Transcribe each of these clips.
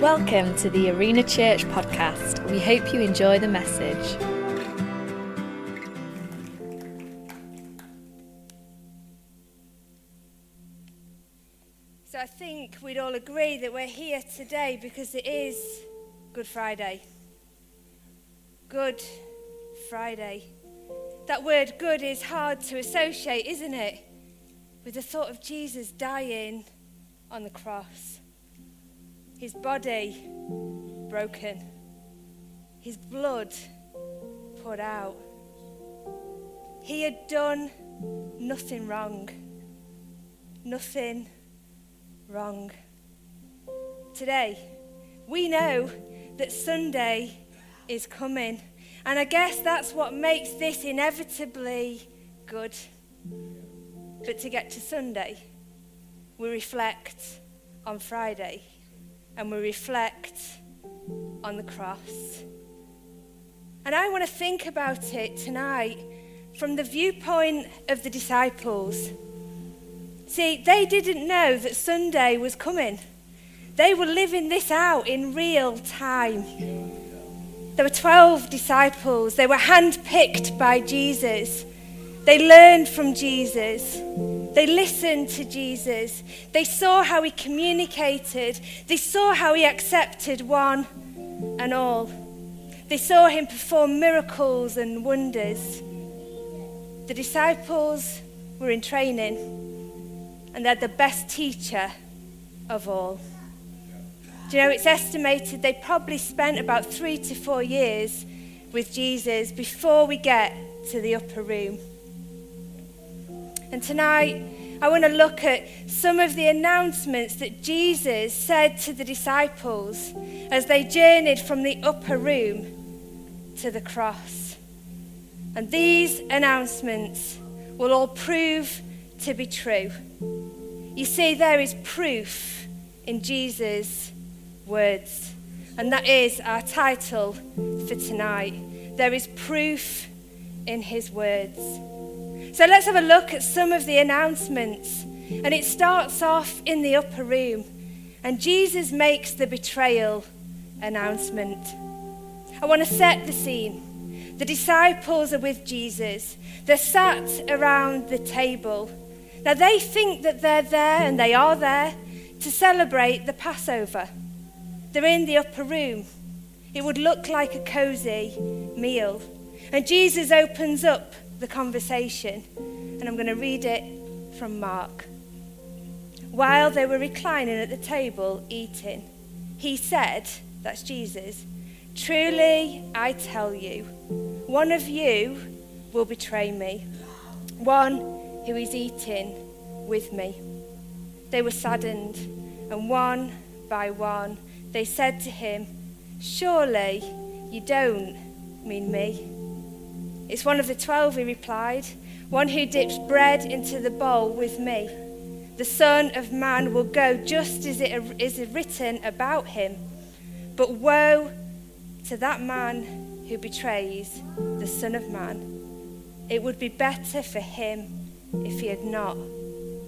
Welcome to the Arena Church podcast. We hope you enjoy the message. So I think we'd all agree that we're here today because it is Good Friday. Good Friday. That word good is hard to associate, isn't it? With the thought of Jesus dying on the cross. His body broken. His blood poured out. He had done nothing wrong. Nothing wrong. Today, we know that Sunday is coming. And I guess that's what makes this inevitably good. But to get to Sunday, we reflect on Friday and we reflect on the cross. And I want to think about it tonight from the viewpoint of the disciples. See, they didn't know that Sunday was coming. They were living this out in real time. There were 12 disciples. They were handpicked by Jesus. They learned from Jesus. They listened to Jesus. They saw how he communicated. They saw how he accepted one and all. They saw him perform miracles and wonders. The disciples were in training, and they're the best teacher of all. Do you know, it's estimated they probably spent about three to four years with Jesus before we get to the upper room. And tonight, I want to look at some of the announcements that Jesus said to the disciples as they journeyed from the upper room to the cross. And these announcements will all prove to be true. You see, there is proof in Jesus' words. And that is our title for tonight. There is proof in his words. So let's have a look at some of the announcements. And it starts off in the upper room. And Jesus makes the betrayal announcement. I want to set the scene. The disciples are with Jesus, they're sat around the table. Now they think that they're there, and they are there, to celebrate the Passover. They're in the upper room. It would look like a cozy meal. And Jesus opens up the conversation, and I'm going to read it from Mark. While they were reclining at the table eating, he said, That's Jesus, truly I tell you, one of you will betray me, one who is eating with me. They were saddened, and one by one they said to him, Surely you don't mean me. It's one of the twelve, he replied, one who dips bread into the bowl with me. The Son of Man will go just as it is written about him. But woe to that man who betrays the Son of Man. It would be better for him if he had not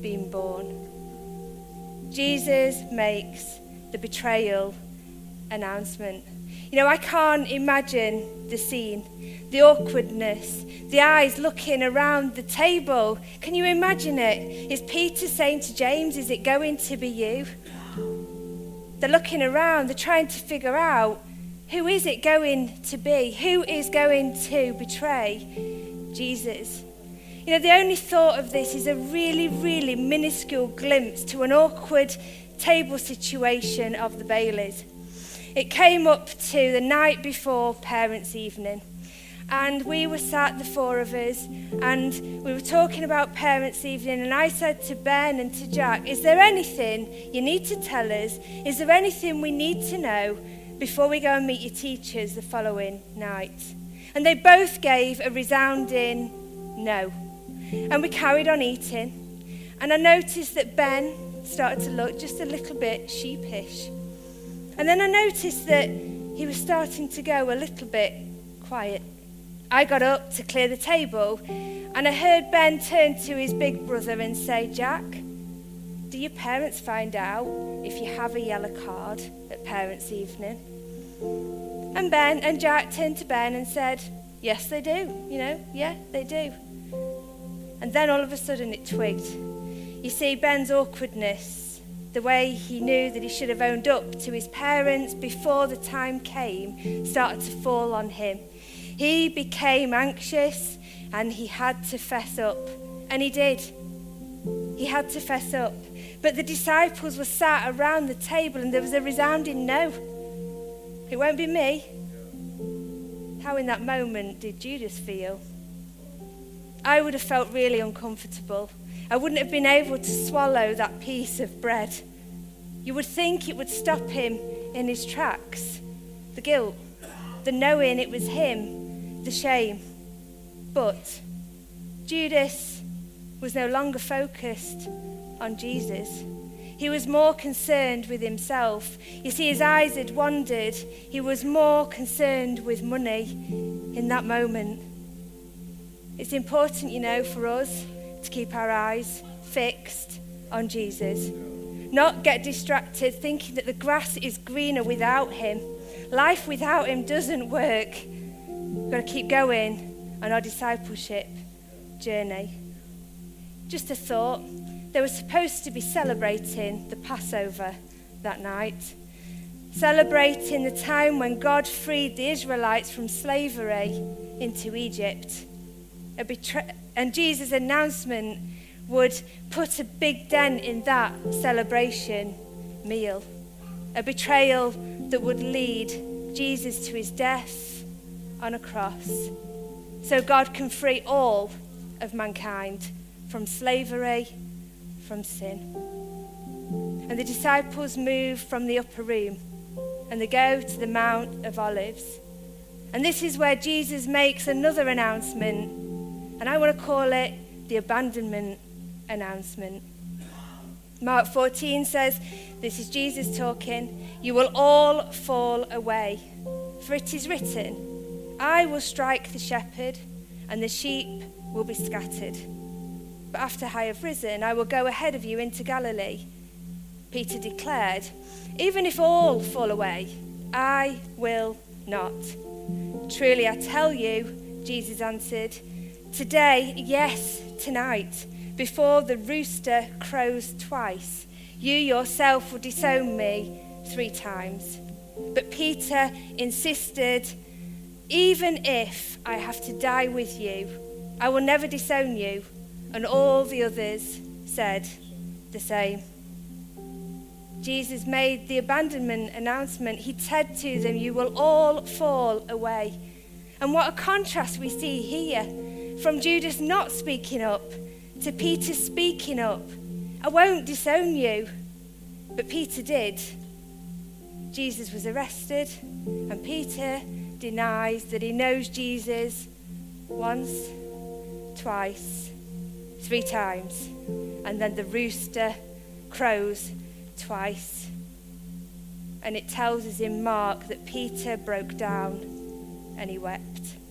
been born. Jesus makes the betrayal announcement. You know, I can't imagine the scene, the awkwardness, the eyes looking around the table. Can you imagine it? Is Peter saying to James, Is it going to be you? They're looking around, they're trying to figure out who is it going to be? Who is going to betray Jesus? You know, the only thought of this is a really, really minuscule glimpse to an awkward table situation of the Bailies. It came up to the night before parents' evening. And we were sat, the four of us, and we were talking about parents' evening. And I said to Ben and to Jack, Is there anything you need to tell us? Is there anything we need to know before we go and meet your teachers the following night? And they both gave a resounding no. And we carried on eating. And I noticed that Ben started to look just a little bit sheepish. And then I noticed that he was starting to go a little bit quiet. I got up to clear the table, and I heard Ben turn to his big brother and say, Jack, Do your parents find out if you have a yellow card at parents' evening? And Ben and Jack turned to Ben and said, Yes, they do. You know, yeah, they do. And then all of a sudden it twigged. You see, Ben's awkwardness, the way he knew that he should have owned up to his parents before the time came, started to fall on him. He became anxious and he had to fess up. And he did. He had to fess up. But the disciples were sat around the table and there was a resounding no. It won't be me. How in that moment did Judas feel? I would have felt really uncomfortable. I wouldn't have been able to swallow that piece of bread. You would think it would stop him in his tracks. The guilt, the knowing it was him, the shame. But Judas was no longer focused on Jesus. He was more concerned with himself. You see, his eyes had wandered. He was more concerned with money in that moment. It's important, you know, for us to keep our eyes fixed on Jesus. Not get distracted thinking that the grass is greener without him. Life without him doesn't work. We've got to keep going on our discipleship journey. Just a thought they were supposed to be celebrating the Passover that night, celebrating the time when God freed the Israelites from slavery into Egypt. A, betra- and Jesus' announcement would put a big dent in that celebration meal. A betrayal that would lead Jesus to his death on a cross. So God can free all of mankind from slavery from sin. And the disciples move from the upper room and they go to the Mount of Olives. And this is where Jesus makes another announcement, and I want to call it the abandonment announcement. Mark 14 says, This is Jesus talking, you will all fall away. For it is written, I will strike the shepherd, and the sheep will be scattered. But after I have risen, I will go ahead of you into Galilee. Peter declared, Even if all fall away, I will not. Truly, I tell you, Jesus answered, Today, yes, tonight, before the rooster crows twice, you yourself will disown me three times. But Peter insisted, Even if I have to die with you, I will never disown you. And all the others said the same. Jesus made the abandonment announcement. He said to them, You will all fall away. And what a contrast we see here from Judas not speaking up to Peter speaking up. I won't disown you. But Peter did. Jesus was arrested, and Peter denies that he knows Jesus once, twice, three times. And then the rooster crows twice. And it tells us in Mark that Peter broke down and he wept.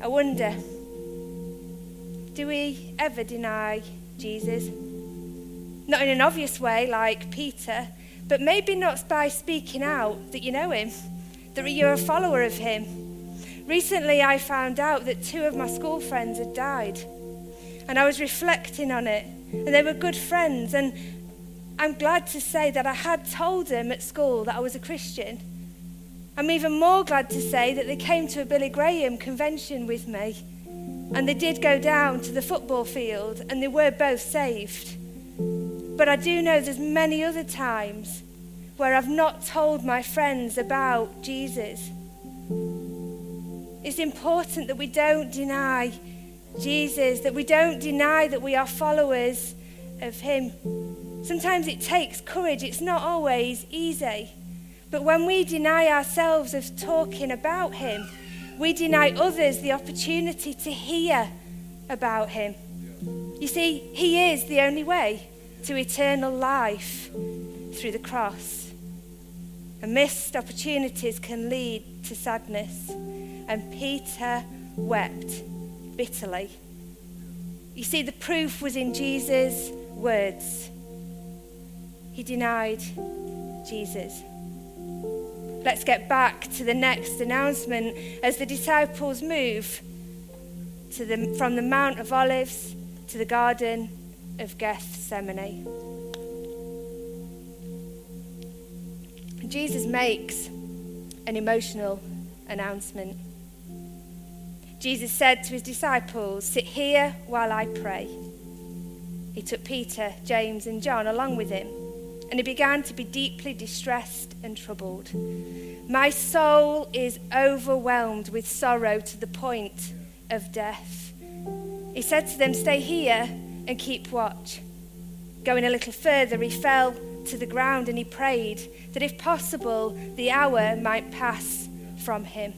I wonder, do we ever deny Jesus? Not in an obvious way like Peter, but maybe not by speaking out that you know him, that you're a follower of him. Recently, I found out that two of my school friends had died and I was reflecting on it. And they were good friends. And I'm glad to say that I had told them at school that I was a Christian. I'm even more glad to say that they came to a Billy Graham convention with me. And they did go down to the football field and they were both saved. But I do know there's many other times where I've not told my friends about Jesus. It's important that we don't deny Jesus, that we don't deny that we are followers of Him. Sometimes it takes courage, it's not always easy. But when we deny ourselves of talking about Him, we deny others the opportunity to hear about Him. You see, He is the only way to eternal life through the cross. And missed opportunities can lead to sadness. And Peter wept bitterly. You see, the proof was in Jesus' words. he denied Jesus. Let's get back to the next announcement as the disciples move the, from the Mount of Olives to the Garden of Gethsemane. Jesus makes an emotional announcement. Jesus said to his disciples, Sit here while I pray. He took Peter, James, and John along with him, and he began to be deeply distressed and troubled. My soul is overwhelmed with sorrow to the point of death. He said to them, Stay here and keep watch. Going a little further, he fell to the ground and he prayed that if possible, the hour might pass from him.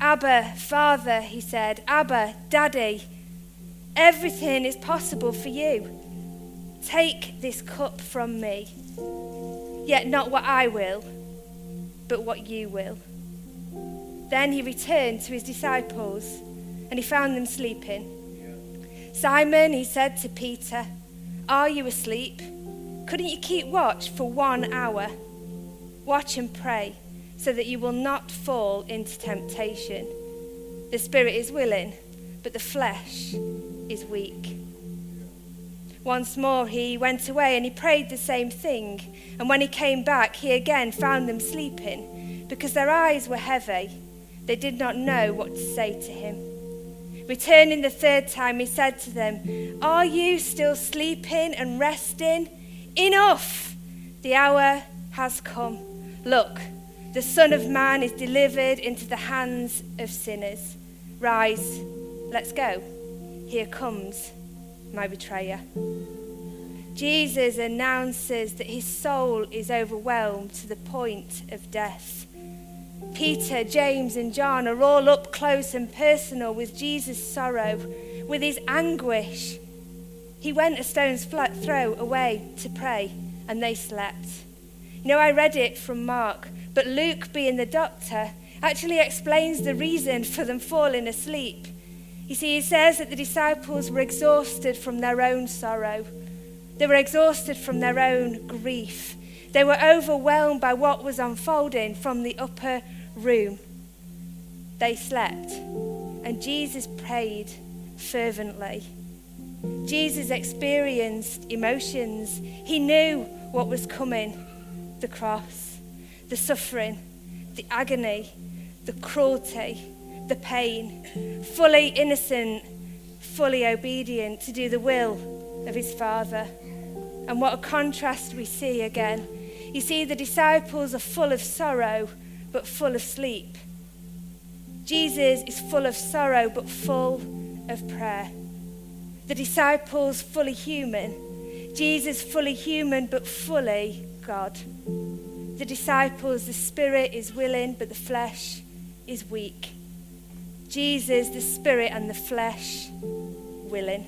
Abba, Father, he said, Abba, Daddy, everything is possible for you. Take this cup from me, yet not what I will, but what you will. Then he returned to his disciples and he found them sleeping. Simon, he said to Peter, Are you asleep? Couldn't you keep watch for one hour? Watch and pray so that you will not fall into temptation. The spirit is willing, but the flesh is weak. Once more he went away and he prayed the same thing. And when he came back, he again found them sleeping because their eyes were heavy. They did not know what to say to him. Returning the third time, he said to them, Are you still sleeping and resting? Enough! The hour has come. Look, the Son of Man is delivered into the hands of sinners. Rise, let's go. Here comes my betrayer. Jesus announces that his soul is overwhelmed to the point of death. Peter, James, and John are all up close and personal with Jesus' sorrow, with his anguish. He went a stone's throw away to pray, and they slept. You know, I read it from Mark. But Luke, being the doctor, actually explains the reason for them falling asleep. You see, he says that the disciples were exhausted from their own sorrow, they were exhausted from their own grief. They were overwhelmed by what was unfolding from the upper room. They slept, and Jesus prayed fervently. Jesus experienced emotions. He knew what was coming the cross the suffering, the agony, the cruelty, the pain, fully innocent, fully obedient to do the will of his Father. And what a contrast we see again. You see, the disciples are full of sorrow, but full of sleep. Jesus is full of sorrow, but full of prayer. The disciples fully human. Jesus fully human, but fully God the disciples, the spirit is willing, but the flesh is weak. Jesus, the spirit and the flesh, willing.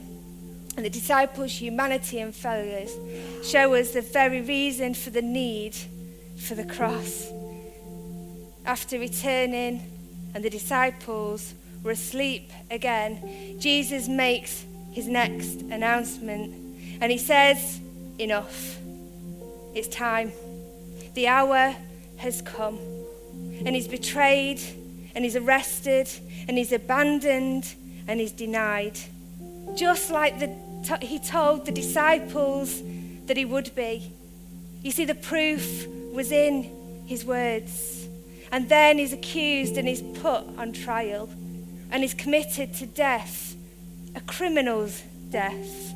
And the disciples' humanity and failures show us the very reason for the need for the cross. After returning and the disciples were asleep again, Jesus makes his next announcement and he says, Enough. It's time. The hour has come. And he's betrayed, and he's arrested, and he's abandoned, and he's denied. Just like the, he told the disciples that he would be. You see, the proof was in his words. And then he's accused and he's put on trial and he's committed to death, a criminal's death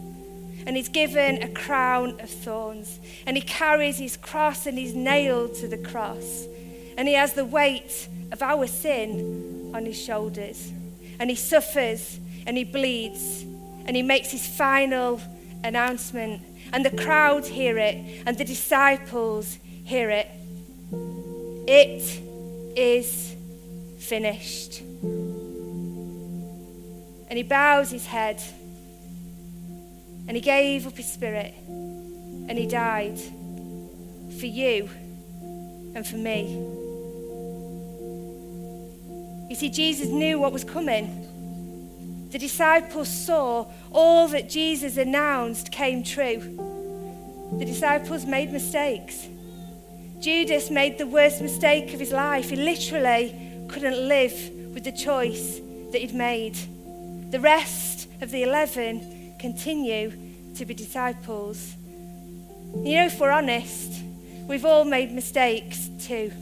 and he's given a crown of thorns. And he carries his cross and he's nailed to the cross. And he has the weight of our sin on his shoulders. And he suffers and he bleeds and he makes his final announcement. And the crowd hear it and the disciples hear it. It is finished. And he bows his head and he gave up his spirit and he died for you and for me. You see, Jesus knew what was coming. The disciples saw all that Jesus announced came true. the disciples made mistakes. Judas made the worst mistake of his life. He literally couldn't live with the choice that he'd made. The rest of the 11 continue to be disciples. You know, if we're honest, we've all made mistakes too.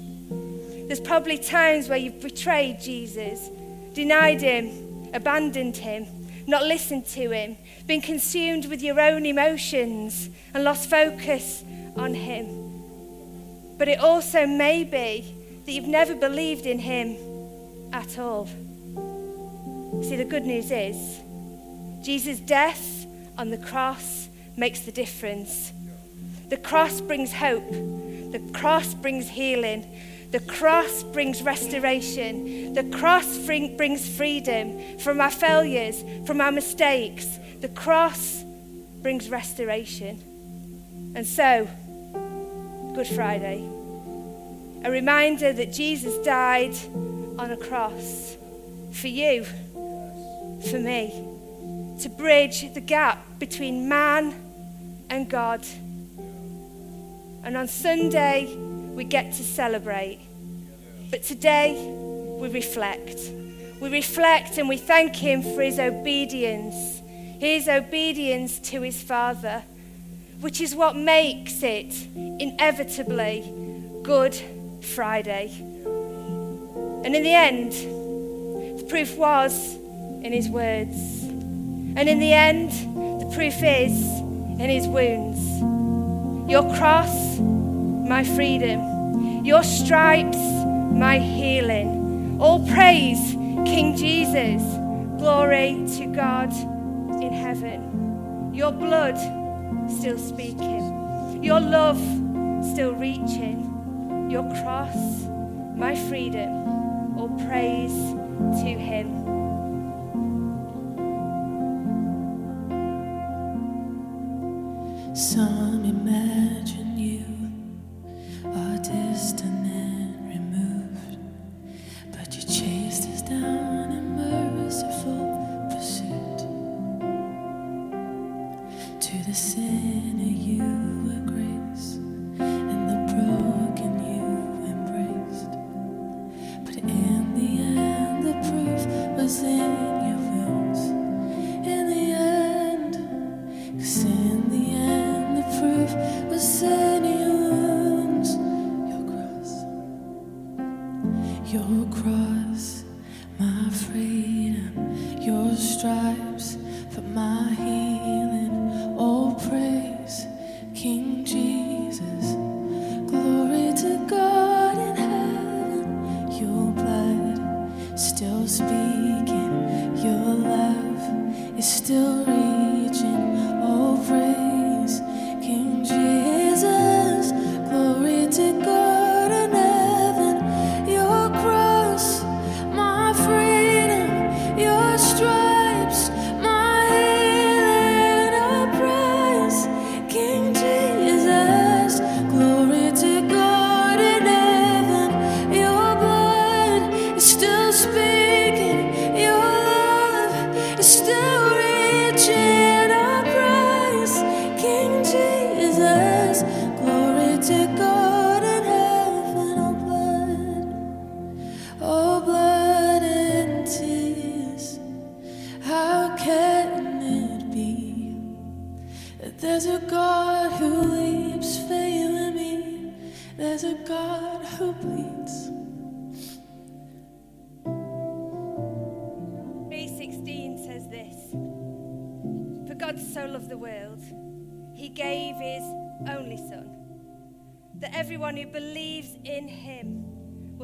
There's probably times where you've betrayed Jesus, denied him, abandoned him, not listened to him, been consumed with your own emotions, and lost focus on him. But it also may be that you've never believed in him at all. See, the good news is Jesus' death on the cross makes the difference. The cross brings hope, the cross brings healing, the cross brings restoration, the cross bring, brings freedom from our failures, from our mistakes. The cross brings restoration. And so, Good Friday. A reminder that Jesus died on a cross for you, for me, to bridge the gap between man and God. And on Sunday, we get to celebrate. But today, we reflect. We reflect and we thank Him for His obedience, His obedience to His Father which is what makes it inevitably Good Friday. And in the end, the proof was in his words. And in the end, the proof is in his wounds. Your cross, my freedom. Your stripes, my healing. All praise, King Jesus. Glory to God in heaven. Your blood still speaking, your love still reaching, your cross, my freedom, all praise to Him. Some The sinner you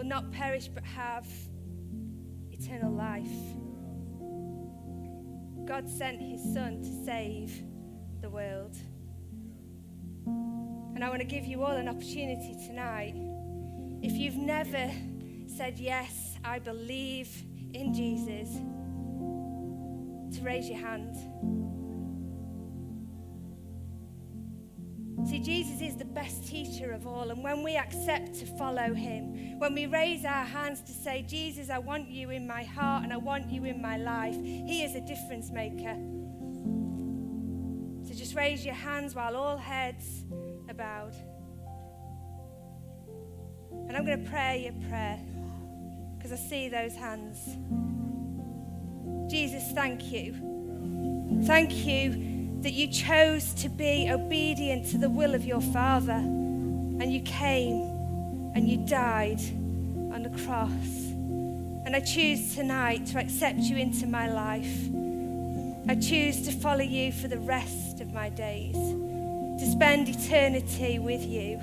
not perish but have eternal life. God sent his son to save the world. And I want to give you all an opportunity tonight. If you've never said, Yes, I believe in Jesus, to raise your hand. See, Jesus is the best teacher of all, and when we accept to follow him, when we raise our hands to say, Jesus, I want you in my heart and I want you in my life, he is a difference maker. So just raise your hands while all heads are bowed. And I'm going to pray your prayer because I see those hands. Jesus, thank you. Thank you that you chose to be obedient to the will of your Father and you came and you died on the cross. And I choose tonight to accept you into my life. I choose to follow you for the rest of my days, to spend eternity with you.